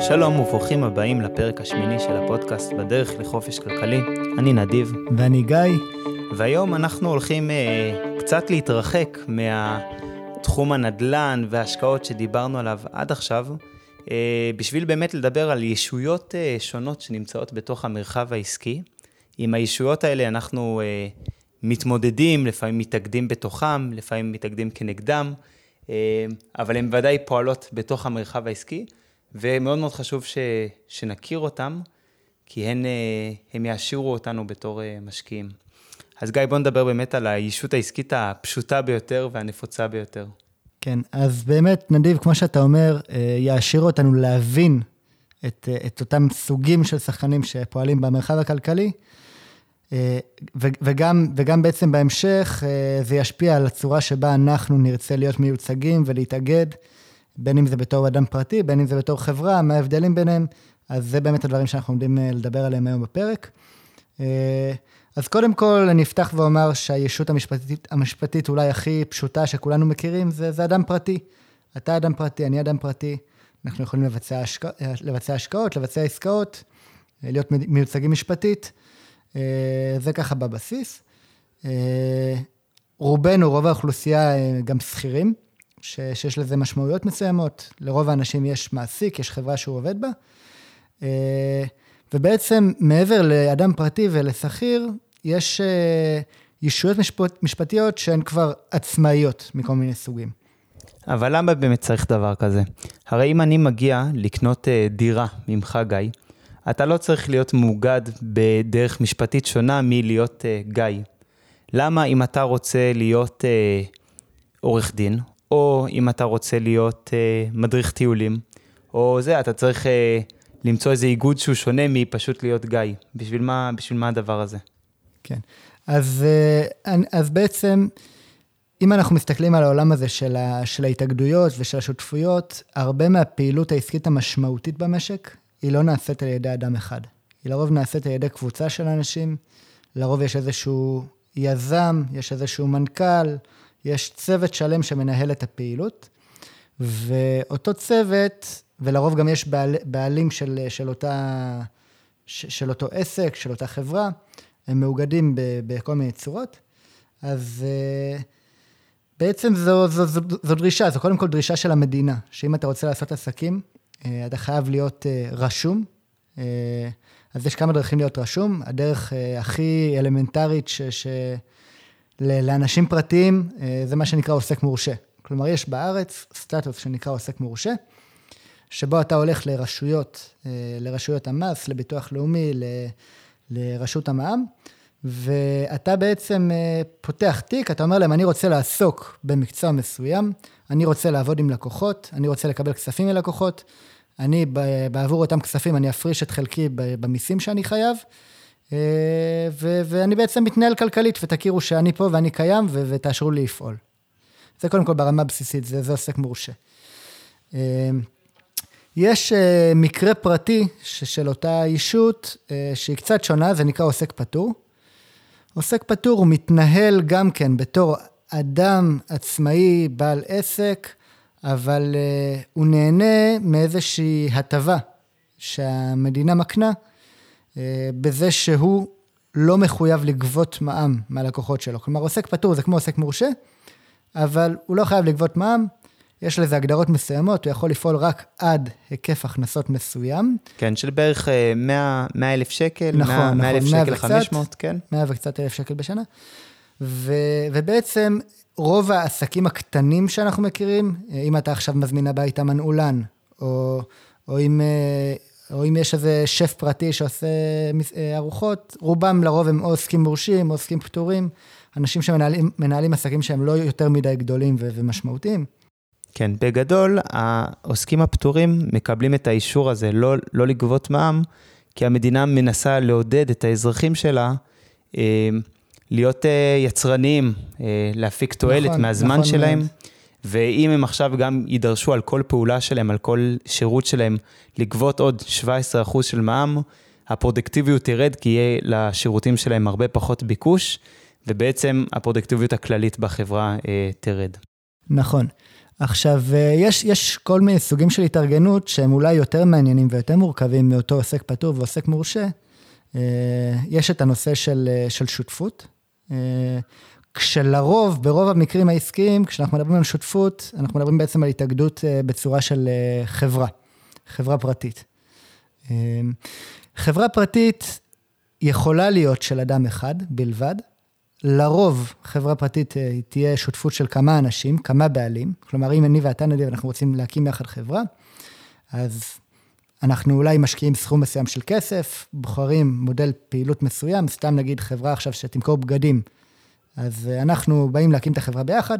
שלום וברוכים הבאים לפרק השמיני של הפודקאסט בדרך לחופש כלכלי. אני נדיב. ואני גיא. והיום אנחנו הולכים אה, קצת להתרחק מהתחום הנדל"ן וההשקעות שדיברנו עליו עד עכשיו, אה, בשביל באמת לדבר על ישויות אה, שונות שנמצאות בתוך המרחב העסקי. עם הישויות האלה אנחנו אה, מתמודדים, לפעמים מתאגדים בתוכם, לפעמים מתאגדים כנגדם, אה, אבל הן ודאי פועלות בתוך המרחב העסקי. ומאוד מאוד חשוב ש, שנכיר אותם, כי הן, אה, הם יעשירו אותנו בתור אה, משקיעים. אז גיא, בוא נדבר באמת על הישות העסקית הפשוטה ביותר והנפוצה ביותר. כן, אז באמת, נדיב, כמו שאתה אומר, אה, יעשיר אותנו להבין את, את אותם סוגים של שחקנים שפועלים במרחב הכלכלי, וגם, וגם בעצם בהמשך זה ישפיע על הצורה שבה אנחנו נרצה להיות מיוצגים ולהתאגד. בין אם זה בתור אדם פרטי, בין אם זה בתור חברה, מה ההבדלים ביניהם, אז זה באמת הדברים שאנחנו עומדים אה, לדבר עליהם היום בפרק. אה, אז קודם כל, אני אפתח ואומר שהישות המשפטית, המשפטית אולי הכי פשוטה שכולנו מכירים, זה, זה אדם פרטי. אתה אדם פרטי, אני אדם פרטי, אנחנו יכולים לבצע, השק... לבצע השקעות, לבצע עסקאות, להיות מיוצגים משפטית, אה, זה ככה בבסיס. רובנו, רוב האוכלוסייה, גם שכירים. ש, שיש לזה משמעויות מסוימות. לרוב האנשים יש מעסיק, יש חברה שהוא עובד בה. אה, ובעצם, מעבר לאדם פרטי ולשכיר, יש אה, ישויות משפט, משפטיות שהן כבר עצמאיות מכל מיני סוגים. אבל למה באמת צריך דבר כזה? הרי אם אני מגיע לקנות אה, דירה ממך, גיא, אתה לא צריך להיות מאוגד בדרך משפטית שונה מלהיות גיא. למה אם אתה רוצה להיות עורך דין, או אם אתה רוצה להיות אה, מדריך טיולים, או זה, אתה צריך אה, למצוא איזה איגוד שהוא שונה מפשוט להיות גיא. בשביל מה, בשביל מה הדבר הזה? כן. אז, אה, אז בעצם, אם אנחנו מסתכלים על העולם הזה של, ה, של ההתאגדויות ושל השותפויות, הרבה מהפעילות העסקית המשמעותית במשק, היא לא נעשית על ידי אדם אחד. היא לרוב נעשית על ידי קבוצה של אנשים, לרוב יש איזשהו יזם, יש איזשהו מנכ"ל, יש צוות שלם שמנהל את הפעילות, ואותו צוות, ולרוב גם יש בעל, בעלים של, של, אותה, של אותו עסק, של אותה חברה, הם מאוגדים בכל מיני צורות. אז אה, בעצם זו, זו, זו, זו דרישה, זו קודם כל דרישה של המדינה, שאם אתה רוצה לעשות עסקים, אה, אתה חייב להיות אה, רשום. אז יש כמה דרכים להיות רשום. הדרך הכי אלמנטרית ש... ש לאנשים פרטיים, אה, זה מה שנקרא עוסק מורשה. כלומר, יש בארץ סטטוס שנקרא עוסק מורשה, שבו אתה הולך לרשויות, אה, לרשויות המס, לביטוח לאומי, לרשות המע"מ, ואתה בעצם אה, פותח תיק, אתה אומר להם, אני רוצה לעסוק במקצוע מסוים, אני רוצה לעבוד עם לקוחות, אני רוצה לקבל כספים מלקוחות, אני, בעבור אותם כספים, אני אפריש את חלקי במיסים שאני חייב, ו- ואני בעצם מתנהל כלכלית, ותכירו שאני פה ואני קיים, ו- ותאשרו לי לפעול. זה קודם כל ברמה הבסיסית, זה, זה עוסק מורשה. אה, יש אה, מקרה פרטי של אותה אישות, שהיא קצת שונה, זה נקרא עוסק פטור. עוסק פטור הוא מתנהל גם כן בתור אדם עצמאי, בעל עסק, אבל הוא נהנה מאיזושהי הטבה שהמדינה מקנה. אה, בזה שהוא לא מחויב לגבות מע"מ מהלקוחות שלו. כלומר, עוסק פטור זה כמו עוסק מורשה, אבל הוא לא חייב לגבות מע"מ, יש לזה הגדרות מסוימות, הוא יכול לפעול רק עד היקף הכנסות מסוים. כן, של בערך 100 אה, אלף שקל, נכון, 100, נכון, 100 אלף שקל, 500, כן. 100 וקצת אלף שקל בשנה. ו, ובעצם רוב העסקים הקטנים שאנחנו מכירים, אה, אם אתה עכשיו מזמין הביתה מנעולן, או, או אם או אם יש איזה שף פרטי שעושה אה, ארוחות, רובם לרוב הם או עוסקים מורשים או עוסקים פטורים, אנשים שמנהלים עסקים שהם לא יותר מדי גדולים ומשמעותיים. כן, בגדול, העוסקים הפטורים מקבלים את האישור הזה לא, לא לגבות מע"מ, כי המדינה מנסה לעודד את האזרחים שלה אה, להיות אה, יצרניים, אה, להפיק תועלת נכון, מהזמן נכון שלהם. מאוד. ואם הם עכשיו גם יידרשו על כל פעולה שלהם, על כל שירות שלהם, לגבות עוד 17% של מע"מ, הפרודקטיביות תרד כי יהיה לשירותים שלהם הרבה פחות ביקוש, ובעצם הפרודקטיביות הכללית בחברה אה, תרד. נכון. עכשיו, אה, יש, יש כל מיני סוגים של התארגנות שהם אולי יותר מעניינים ויותר מורכבים מאותו עוסק פטור ועוסק מורשה. אה, יש את הנושא של, אה, של שותפות. כשלרוב, ברוב המקרים העסקיים, כשאנחנו מדברים על שותפות, אנחנו מדברים בעצם על התאגדות בצורה של חברה, חברה פרטית. חברה פרטית יכולה להיות של אדם אחד בלבד, לרוב חברה פרטית אה, תהיה שותפות של כמה אנשים, כמה בעלים. כלומר, אם אני ואתה נדיב, אנחנו רוצים להקים יחד חברה, אז אנחנו אולי משקיעים סכום מסוים של כסף, בוחרים מודל פעילות מסוים, סתם נגיד חברה עכשיו שתמכור בגדים. אז אה, אנחנו באים להקים את החברה ביחד,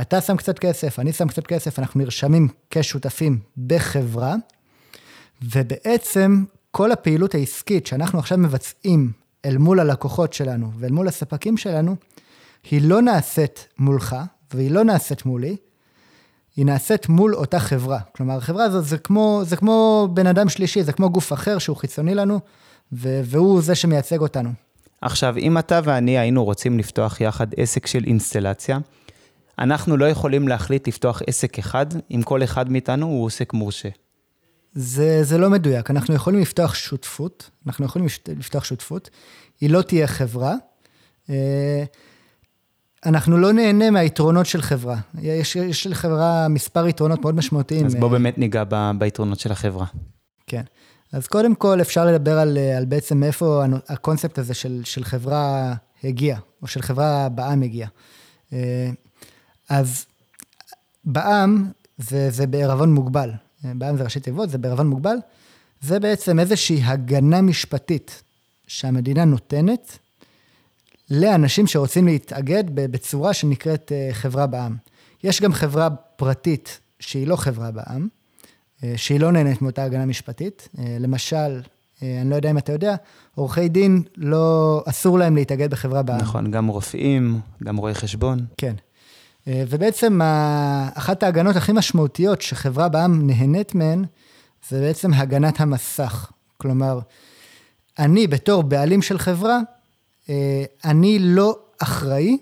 אתה שם קצת כסף, אני שם קצת כסף, אנחנו נרשמים כשותפים בחברה, ובעצם כל הפעילות העסקית שאנחנו עכשיו מבצעים אל מול הלקוחות שלנו ואל מול הספקים שלנו, היא לא נעשית מולך, והיא לא נעשית מולי, היא נעשית מול אותה חברה. כלומר, החברה הזאת זה כמו, זה כמו בן אדם שלישי, זה כמו גוף אחר שהוא חיצוני לנו, והוא זה שמייצג אותנו. עכשיו, אם אתה ואני היינו רוצים לפתוח יחד עסק של אינסטלציה, אנחנו לא יכולים להחליט לפתוח עסק אחד, אם כל אחד מאיתנו הוא עוסק מורשה. זה, זה לא מדויק. אנחנו יכולים לפתוח שותפות, אנחנו יכולים לפתוח שותפות, היא לא תהיה חברה. אה, אנחנו לא נהנה מהיתרונות של חברה. יש, יש לחברה מספר יתרונות מאוד משמעותיים. אז בוא באמת ניגע ב, ביתרונות של החברה. כן. אז קודם כל אפשר לדבר על, על בעצם מאיפה הקונספט הזה של, של חברה הגיע, או של חברה בעם הגיע. אה, אז בעם זה, זה בערבון מוגבל. בעם זה ראשי תיבות, זה בערבון מוגבל, זה בעצם איזושהי הגנה משפטית שהמדינה נותנת לאנשים שרוצים להתאגד בצורה שנקראת אה, חברה בעם. יש גם חברה פרטית שהיא לא חברה בעם, אה, שהיא לא נהנית מאותה הגנה משפטית. אה, למשל, אני לא יודע אם אתה יודע, עורכי דין לא, אסור להם להתאגד בחברה בעם. נכון, גם רופאים, גם רואי חשבון. כן. אה, ובעצם אחת ההגנות הכי משמעותיות שחברה בעם נהנית מהן, זה בעצם הגנת המסך. כלומר, אני בתור בעלים של חברה, אה, אני לא אחראי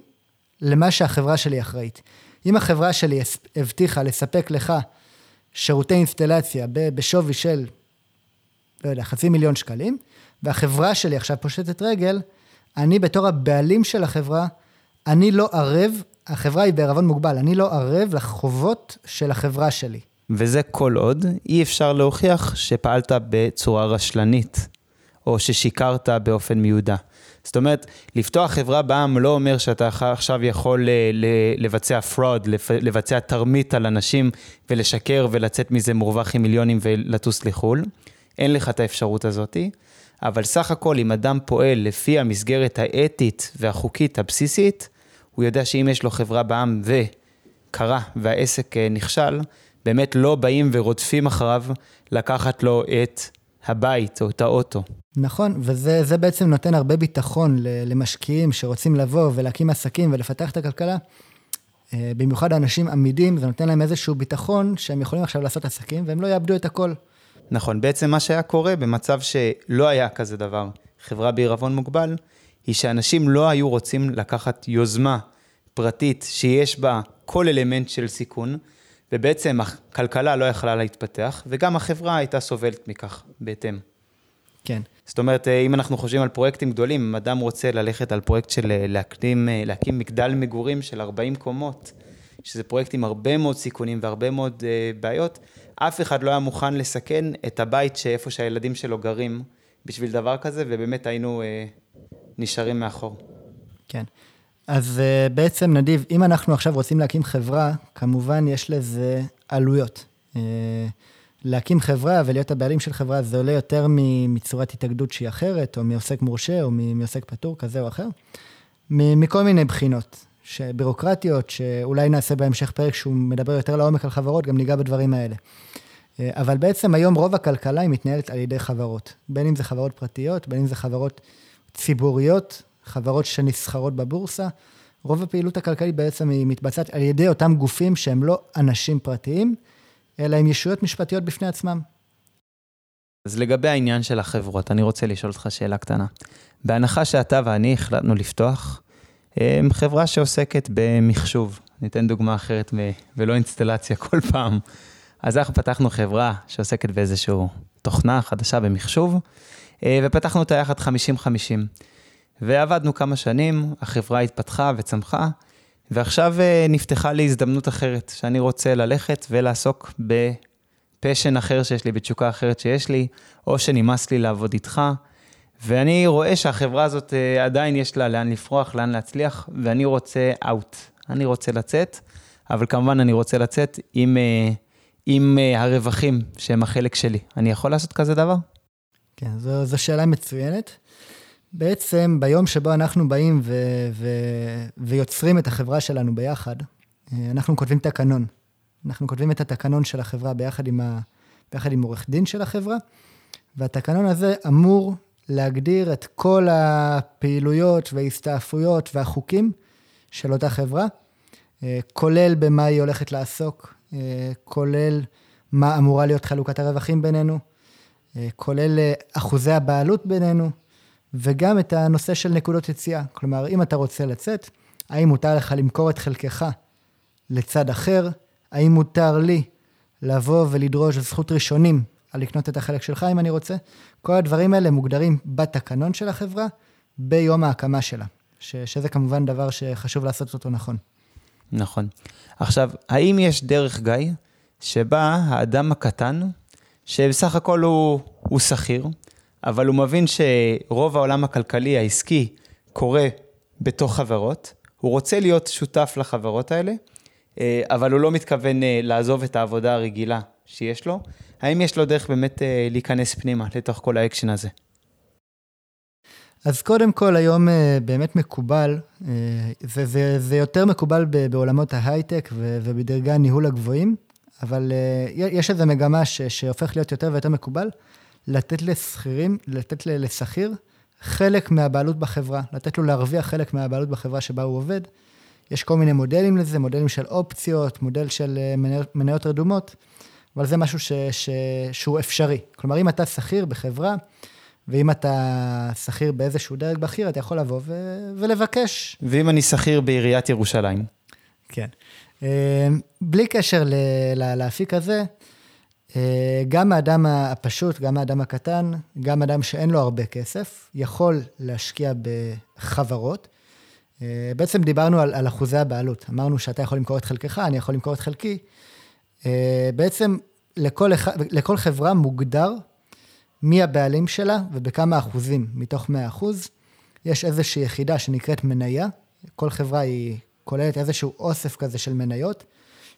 למה שהחברה שלי אחראית. אם החברה שלי הבטיחה לספק לך שירותי אינסטלציה בשווי של, לא יודע, חצי מיליון שקלים, והחברה שלי עכשיו פושטת רגל, אני בתור הבעלים של החברה, אני לא ערב החברה היא בערבון מוגבל, אני לא ערב לחובות של החברה שלי. וזה כל עוד אי אפשר להוכיח שפעלת בצורה רשלנית, או ששיקרת באופן מיודע. זאת אומרת, לפתוח חברה בעם לא אומר שאתה עכשיו יכול אה, לבצע fraud, לבצע תרמית על אנשים ולשקר ולצאת מזה מורווח עם מיליונים ולטוס לחו"ל. אין לך את האפשרות הזאתי. אבל סך הכל, אם אדם פועל לפי המסגרת האתית והחוקית הבסיסית, הוא יודע שאם יש לו חברה בעם וקרה והעסק אה, נכשל, באמת לא באים ורודפים אחריו לקחת לו את הבית או את האוטו. נכון, וזה בעצם נותן הרבה ביטחון למשקיעים שרוצים לבוא ולהקים עסקים ולפתח את הכלכלה. אה, במיוחד האנשים עמידים, זה נותן להם איזשהו ביטחון שהם יכולים עכשיו לעשות עסקים והם לא יאבדו את הכל. נכון, בעצם מה שהיה קורה במצב שלא היה כזה דבר, חברה בעירבון מוגבל, היא שאנשים לא היו רוצים לקחת יוזמה פרטית שיש בה כל אלמנט של סיכון, ובעצם הכלכלה לא יכלה להתפתח, וגם החברה הייתה סובלת מכך בהתאם. כן. זאת אומרת, אם אנחנו חושבים על פרויקטים גדולים, אם אדם רוצה ללכת על פרויקט של אה, להקדים, אה, להקים מגדל מגורים של 40 קומות, שזה פרויקט עם הרבה מאוד סיכונים והרבה מאוד uh, בעיות, אף אחד לא היה מוכן לסכן את הבית שאיפה שהילדים שלו גרים בשביל דבר כזה, ובאמת היינו uh, נשארים מאחור. כן. אז uh, בעצם, נדיב, אם אנחנו עכשיו רוצים להקים חברה, כמובן יש לזה עלויות. Uh, להקים חברה ולהיות הבעלים של חברה, זה עולה יותר מצורת התאגדות שהיא אחרת, או מעוסק מורשה, או מעוסק פטור כזה או אחר, מכל מיני בחינות. בירוקרטיות, שאולי נעשה בהמשך פרק שהוא מדבר יותר לעומק על חברות, גם ניגע בדברים האלה. אה, אבל בעצם היום רוב הכלכלה היא מתנהלת על ידי חברות, בין אם זה חברות פרטיות, בין אם זה חברות ציבוריות, חברות שנסחרות בבורסה. רוב הפעילות הכלכלית בעצם היא מתבצעת על ידי אותם גופים שהם לא אנשים פרטיים, אלא הם ישויות משפטיות בפני עצמם. אז לגבי העניין של החברות, אני רוצה לשאול אותך שאלה קטנה. בהנחה שאתה ואני החלטנו לפתוח חברה שעוסקת במחשוב, ניתן דוגמה אחרת ולא אינסטלציה כל פעם. אז אנחנו פתחנו חברה שעוסקת באיזושהי תוכנה חדשה במחשוב, אה, ופתחנו אותה יחד 50-50. ועבדנו כמה שנים, החברה התפתחה וצמחה, ועכשיו אה, נפתחה לי הזדמנות אחרת, שאני רוצה ללכת ולעסוק בפשן אחר שיש לי, בתשוקה אחרת שיש לי, או שנמאס לי לעבוד איתך. ואני רואה שהחברה הזאת אה, עדיין יש לה לאן לפרוח, לאן להצליח, ואני רוצה אאוט. אני רוצה לצאת, אבל כמובן אני רוצה לצאת עם, אה, עם הרווחים שהם החלק שלי. אני יכול לעשות כזה דבר? כן, זו, זו שאלה מצוינת. בעצם ביום שבו אנחנו באים ו, ו, ויוצרים את החברה שלנו ביחד, אנחנו כותבים תקנון. אנחנו כותבים את התקנון של החברה ביחד עם, ה, ביחד עם עורך דין של החברה, והתקנון הזה אמור להגדיר את כל הפעילויות וההסתעפויות והחוקים של אותה חברה, כולל במה היא הולכת לעסוק, כולל מה אמורה להיות חלוקת הרווחים בינינו, כולל אחוזי הבעלות בינינו, וגם את הנושא של נקודות יציאה. כלומר, אם אתה רוצה לצאת, האם מותר לך למכור את חלקך לצד אחר? האם מותר לי לבוא ולדרוש זכות ראשונים על לקנות את החלק שלך, אם אני רוצה? כל הדברים האלה מוגדרים בתקנון של החברה ביום ההקמה שלה, ש- שזה כמובן דבר שחשוב לעשות אותו נכון. נכון. עכשיו, האם יש דרך, גיא, שבה האדם הקטן, שבסך הכל הוא, הוא שכיר, אבל הוא מבין שרוב העולם הכלכלי העסקי קורה בתוך חברות, הוא רוצה להיות שותף לחברות האלה, אה, אבל הוא לא מתכוון אה, לעזוב את העבודה הרגילה שיש לו. האם יש לו דרך באמת אה, להיכנס פנימה לתוך כל האקשן הזה? אז קודם כל, היום באמת מקובל, זה, זה, זה יותר מקובל בעולמות ההייטק ובדרגי הניהול הגבוהים, אבל יש איזו מגמה ש, שהופך להיות יותר ויותר מקובל, לתת לשכירים, לתת לשכיר חלק מהבעלות בחברה, לתת לו להרוויח חלק מהבעלות בחברה שבה הוא עובד. יש כל מיני מודלים לזה, מודלים של אופציות, מודל של מניות, מניות רדומות, אבל זה משהו ש, ש, שהוא אפשרי. כלומר, אם אתה שכיר בחברה, ואם אתה שכיר באיזשהו דרג בכיר, אתה יכול לבוא ו, ולבקש. ואם אני שכיר בעיריית ירושלים? כן. בלי קשר לאפיק הזה, גם האדם הפשוט, גם האדם הקטן, גם אדם שאין לו הרבה כסף, יכול להשקיע בחברות. בעצם דיברנו על, על אחוזי הבעלות. אמרנו שאתה יכול למכור את חלקך, אני יכול למכור את חלקי. בעצם לכל, לכל חברה מוגדר מי הבעלים שלה ובכמה אחוזים מתוך 100 אחוז. יש איזושהי יחידה שנקראת מניה. כל חברה היא כוללת איזשהו אוסף כזה של מניות.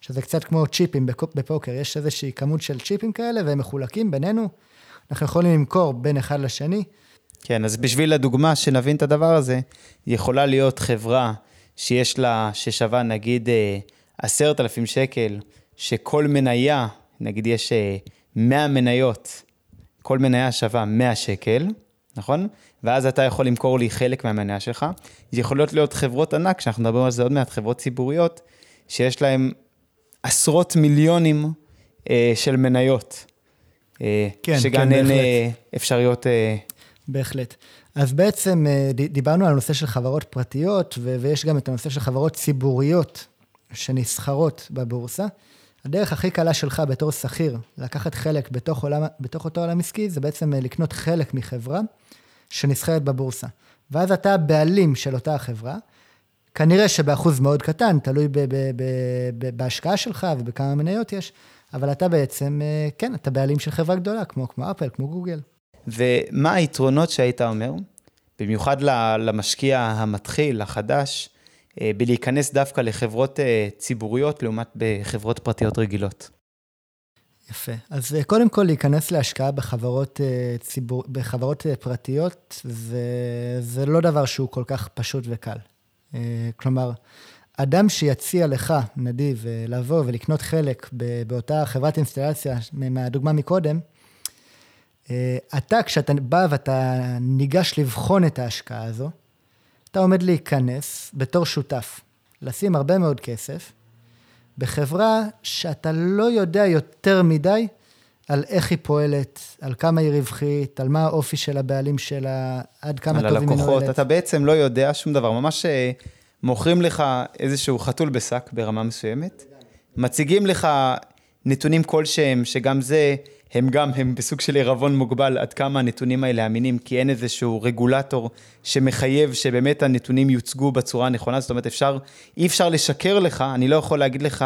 שזה קצת כמו צ'יפים בפוקר, יש איזושהי כמות של צ'יפים כאלה, והם מחולקים בינינו. אנחנו יכולים למכור בין אחד לשני. כן, אז בשביל הדוגמה, שנבין את הדבר הזה, יכולה להיות חברה שיש לה, ששווה נגיד עשרת אלפים שקל, שכל מניה, נגיד יש 100 מניות, כל מניה שווה 100 שקל, נכון? ואז אתה יכול למכור לי חלק מהמניה שלך. יכולות להיות חברות ענק, שאנחנו מדברים על זה עוד מעט, חברות ציבוריות, שיש להן עשרות מיליונים אה, של מניות. אה, כן, שגם כן, הן אה, אפשריות... אה... בהחלט. אז בעצם אה, דיברנו על הנושא של חברות פרטיות, ויש גם את הנושא של חברות ציבוריות שנסחרות בבורסה. הדרך הכי קלה שלך בתור שכיר לקחת חלק בתוך, עולם, בתוך אותו עולם עסקי, זה בעצם לקנות חלק מחברה שנסחרת בבורסה. ואז אתה הבעלים של אותה החברה, כנראה שבאחוז מאוד קטן, תלוי ב- ב- ב- בהשקעה שלך ובכמה מניות יש, אבל אתה בעצם, כן, אתה בעלים של חברה גדולה, כמו, כמו אפל, כמו גוגל. ומה היתרונות שהיית אומר, במיוחד למשקיע המתחיל, החדש, בלהיכנס דווקא לחברות ציבוריות לעומת בחברות פרטיות רגילות? יפה. אז קודם כל, להיכנס להשקעה בחברות, ציבור, בחברות פרטיות, זה, זה לא דבר שהוא כל כך פשוט וקל. כלומר, אדם שיציע לך, נדיב, לבוא ולקנות חלק באותה חברת אינסטלציה, מהדוגמה מקודם, אתה, כשאתה בא ואתה ניגש לבחון את ההשקעה הזו, אתה עומד להיכנס בתור שותף, לשים הרבה מאוד כסף, בחברה שאתה לא יודע יותר מדי על איך היא פועלת, על כמה היא רווחית, על מה האופי של הבעלים שלה, עד כמה טוב היא מנוהלת. על הלקוחות, אתה בעצם לא יודע שום דבר, ממש מוכרים לך איזשהו חתול בשק ברמה מסוימת, מציגים לך נתונים כלשהם, שגם זה, הם גם, הם בסוג של עירבון מוגבל עד כמה הנתונים האלה אמינים, כי אין איזשהו רגולטור שמחייב שבאמת הנתונים יוצגו בצורה הנכונה, זאת אומרת, אפשר, אי אפשר לשקר לך, אני לא יכול להגיד לך,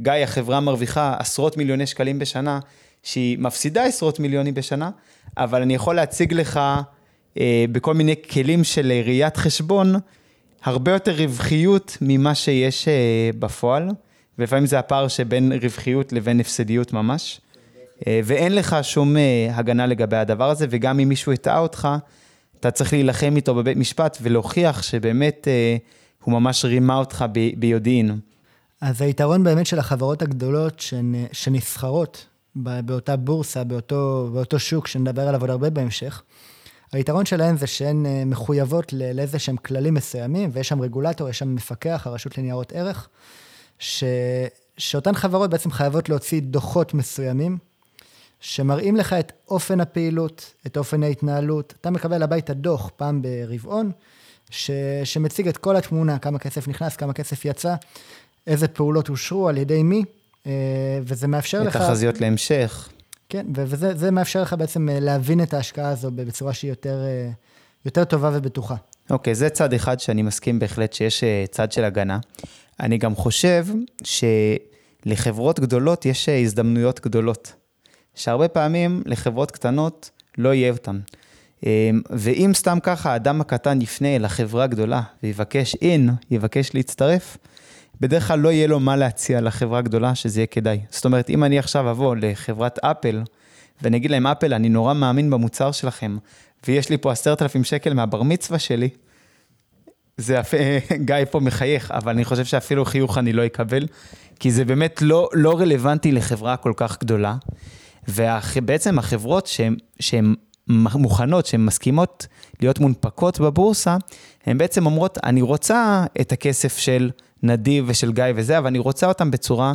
גיא, החברה מרוויחה עשרות מיליוני שקלים בשנה, שהיא מפסידה עשרות מיליונים בשנה, אבל אני יכול להציג לך אה, בכל מיני כלים של ראיית חשבון, הרבה יותר רווחיות ממה שיש אה, בפועל, ולפעמים זה הפער שבין רווחיות לבין הפסדיות ממש. אה, ואין לך שום אה, הגנה לגבי הדבר הזה, וגם אם מישהו הטעה אותך, אתה צריך להילחם איתו בבית משפט ולהוכיח שבאמת אה, הוא ממש רימה אותך ב- ביודעין. אז היתרון באמת של החברות הגדולות שנסחרות באותה בורסה, באותו, באותו שוק שנדבר עליו עוד הרבה בהמשך, היתרון שלהן זה שהן מחויבות לאיזה שהם כללים מסוימים, ויש שם רגולטור, יש שם מפקח, הרשות לניירות ערך, ש, שאותן חברות בעצם חייבות להוציא דוחות מסוימים, שמראים לך את אופן הפעילות, את אופן ההתנהלות. אתה מקבל הביתה דוח פעם ברבעון, ש, שמציג את כל התמונה, כמה כסף נכנס, כמה כסף יצא, איזה פעולות אושרו, על ידי מי, אה, וזה מאפשר לך... תחזיות להמשך. כן, וזה מאפשר לך בעצם אה, להבין את ההשקעה הזו בצורה שהיא יותר, אה, יותר טובה ובטוחה. אוקיי, okay, זה צד אחד שאני מסכים בהחלט שיש צד של הגנה. אני גם חושב שלחברות גדולות יש הזדמנויות גדולות. שהרבה פעמים לחברות קטנות לא יהיה אותן. ואם סתם ככה האדם הקטן יפנה אל החברה הגדולה ויבקש אין, יבקש להצטרף, בדרך כלל לא יהיה לו מה להציע לחברה הגדולה שזה יהיה כדאי. זאת אומרת, אם אני עכשיו אבוא לחברת אפל ואני אגיד להם, אפל, אני נורא מאמין במוצר שלכם, ויש לי פה עשרת אלפים שקל מהבר מצווה שלי, זה, גיא פה מחייך, אבל אני חושב שאפילו חיוך אני לא אקבל, כי זה באמת לא, לא רלוונטי לחברה כל כך גדולה. ובעצם החברות שהן מוכנות, שהן מסכימות להיות מונפקות בבורסה, הן בעצם אומרות, אני רוצה את הכסף של נדיב ושל גיא וזה, אבל אני רוצה אותם בצורה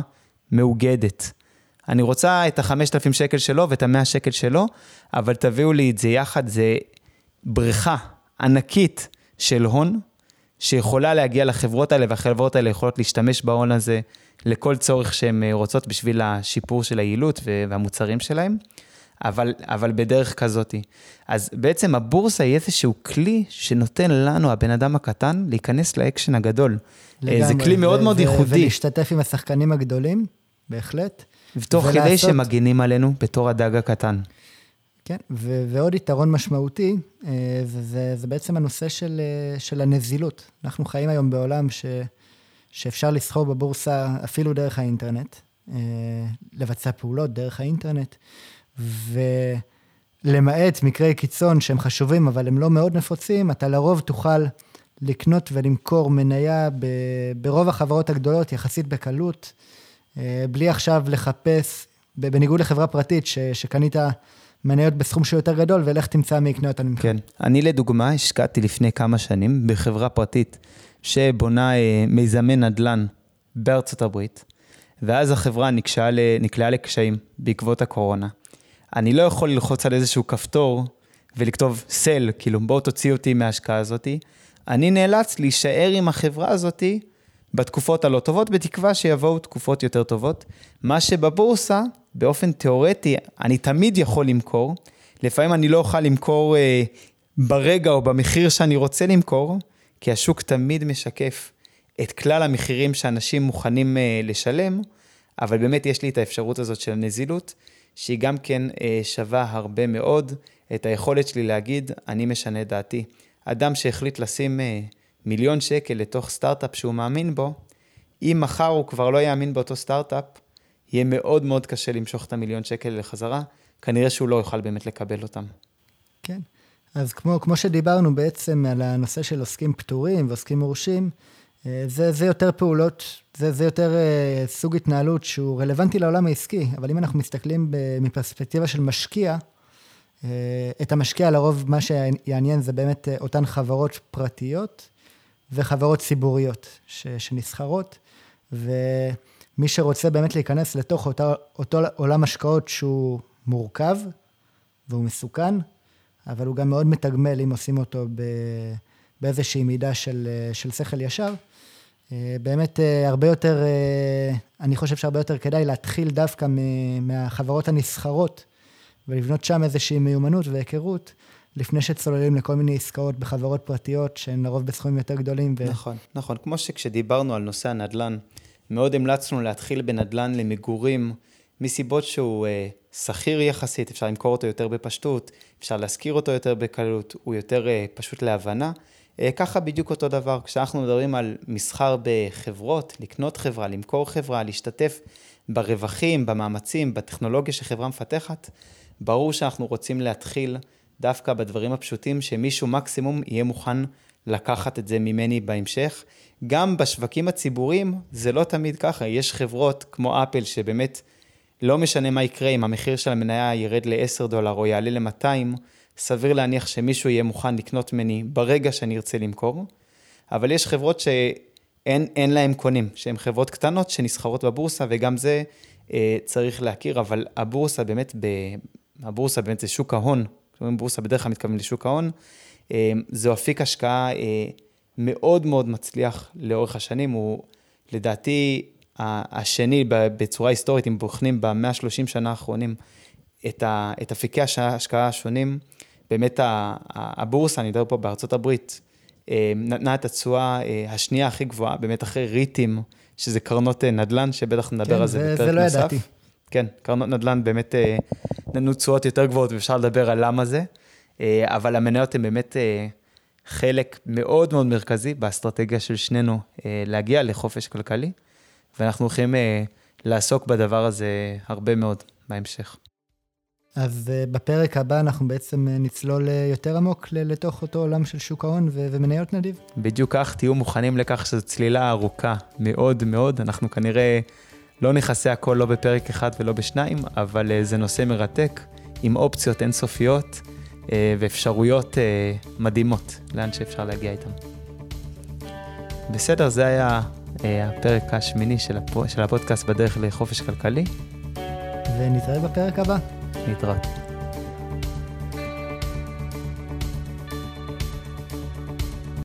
מאוגדת. אני רוצה את ה-5,000 שקל שלו ואת ה-100 שקל שלו, אבל תביאו לי את זה יחד, זה בריכה ענקית של הון, שיכולה להגיע לחברות האלה, והחברות האלה יכולות להשתמש בהון הזה לכל צורך שהן אה, רוצות בשביל השיפור של היעילות והמוצרים שלהן, אבל, אבל בדרך כזאתי. אז בעצם הבורסה היא איזשהו כלי שנותן לנו, הבן אדם הקטן, להיכנס לאקשן הגדול. לגמרי. זה כלי מאוד מאוד ייחודי. ולהשתתף עם השחקנים הגדולים, בהחלט. ותוך ולעשות... כדי שמגינים עלינו בתור הדג הקטן. כן, ו- ועוד יתרון משמעותי, אה, זה, זה, זה בעצם הנושא של, אה, של הנזילות. אנחנו חיים היום בעולם ש... שאפשר לסחור בבורסה אפילו דרך האינטרנט, אה, לבצע פעולות דרך האינטרנט, ולמעט מקרי קיצון שהם חשובים, אבל הם לא מאוד נפוצים, אתה לרוב תוכל לקנות ולמכור מניה ברוב החברות הגדולות יחסית בקלות, אה, בלי עכשיו לחפש, בניגוד לחברה פרטית ש, שקנית מניות בסכום שהוא יותר גדול, ולך תמצא מי יקנה ממך. כן. אני לדוגמה השקעתי לפני כמה שנים בחברה פרטית שבונה אה, מיזמי נדל"ן בארצות הברית, ואז החברה נקשעה, נקלעה לקשיים בעקבות הקורונה. אני לא יכול ללחוץ על איזשהו כפתור ולכתוב סל, כאילו בואו תוציא אותי מההשקעה הזאתי. אני נאלץ להישאר עם החברה הזאתי בתקופות הלא טובות, בתקווה שיבואו תקופות יותר טובות. מה שבבורסה, באופן תיאורטי, אני תמיד יכול למכור. לפעמים אני לא אוכל למכור אה, ברגע או במחיר שאני רוצה למכור, כי השוק תמיד משקף את כלל המחירים שאנשים מוכנים אה, לשלם, אבל באמת יש לי את האפשרות הזאת של הנזילות, שהיא גם כן אה, שווה הרבה מאוד את היכולת שלי להגיד, אני משנה דעתי. אדם שהחליט לשים אה, מיליון שקל לתוך סטארט-אפ שהוא מאמין בו, אם מחר הוא כבר לא יאמין באותו סטארט-אפ, יהיה מאוד מאוד קשה למשוך את המיליון שקל לחזרה, כנראה שהוא לא יוכל באמת לקבל אותם. כן. אז כמו, כמו שדיברנו בעצם על הנושא של עוסקים פטורים ועוסקים מורשים, זה, זה יותר פעולות, זה, זה יותר אה, סוג התנהלות שהוא רלוונטי לעולם העסקי, אבל אם אנחנו מסתכלים מפרספקטיבה של משקיע, אה, את המשקיע לרוב מה שיעניין זה באמת אותן חברות פרטיות וחברות ציבוריות ש, שנסחרות, ומי שרוצה באמת להיכנס לתוך אותו, אותו עולם השקעות שהוא מורכב והוא מסוכן, אבל הוא גם מאוד מתגמל אם עושים אותו באיזושהי מידה של, של שכל ישר. באמת הרבה יותר, אני חושב שהרבה יותר כדאי להתחיל דווקא מהחברות הנסחרות ולבנות שם איזושהי מיומנות והיכרות, לפני שצוללים לכל מיני עסקאות בחברות פרטיות, שהן לרוב בסכומים יותר גדולים. ו... נכון, נכון. כמו שכשדיברנו על נושא הנדל"ן, מאוד המלצנו להתחיל בנדל"ן למגורים, מסיבות שהוא אה, שכיר יחסית, אפשר למכור אותו יותר בפשטות, אפשר להשכיר אותו יותר בקלות, הוא יותר אה, פשוט להבנה. אה, ככה בדיוק אותו דבר, כשאנחנו מדברים על מסחר בחברות, לקנות חברה, למכור חברה, להשתתף ברווחים, במאמצים, בטכנולוגיה שחברה מפתחת, ברור שאנחנו רוצים להתחיל דווקא בדברים הפשוטים, שמישהו מקסימום יהיה מוכן לקחת את זה ממני בהמשך. גם בשווקים הציבוריים זה לא תמיד ככה, יש חברות כמו אפל שבאמת לא משנה מה יקרה אם המחיר של המניה ירד ל-10 דולר או יעלה ל-200, סביר להניח שמישהו יהיה מוכן לקנות ממני ברגע שאני ארצה למכור, אבל יש חברות שאין להם קונים, שהן חברות קטנות שנסחרות בבורסה וגם זה אה, צריך להכיר, אבל הבורסה באמת, ב... הבורסה באמת זה שוק ההון, כשאומרים בורסה בדרך כלל מתכוונים לשוק ההון, אה, זה אפיק השקעה אה, מאוד מאוד מצליח לאורך השנים, הוא לדעתי השני בצורה היסטורית, אם בוחנים במאה ה-30 שנה האחרונים את, ה, את אפיקי ההשקעה השונים, באמת הבורסה, אני מדבר פה בארצות הברית, אה, נתנה את התשואה השנייה הכי גבוהה, באמת אחרי ריטים, שזה קרנות נדל"ן, שבטח נדבר כן, על זה בפרק נוסף. כן, זה לא ידעתי. כן, קרנות נדל"ן באמת נתנו תשואות יותר גבוהות, ואפשר לדבר על למה זה, אבל המניות הן באמת חלק מאוד מאוד מרכזי באסטרטגיה של שנינו אה, להגיע לחופש כלכלי, ואנחנו הולכים אה, לעסוק בדבר הזה הרבה מאוד בהמשך. אז אה, בפרק הבא אנחנו בעצם נצלול יותר עמוק לתוך אותו עולם של שוק ההון ומניות נדיב. בדיוק כך, תהיו מוכנים לכך שזו צלילה ארוכה מאוד מאוד, אנחנו כנראה לא נכסה הכל לא בפרק אחד ולא בשניים, אבל זה נושא מרתק, עם אופציות אינסופיות. אה, ואפשרויות אה, מדהימות לאן שאפשר להגיע איתם. בסדר, זה היה אה, הפרק השמיני של, הפ... של הפודקאסט בדרך לחופש כלכלי. ונתראה בפרק הבא. להתראות.